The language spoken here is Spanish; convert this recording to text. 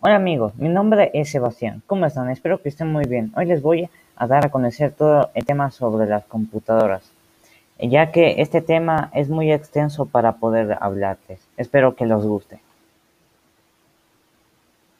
Hola amigos, mi nombre es Sebastián. ¿Cómo están? Espero que estén muy bien. Hoy les voy a dar a conocer todo el tema sobre las computadoras, ya que este tema es muy extenso para poder hablarles. Espero que les guste.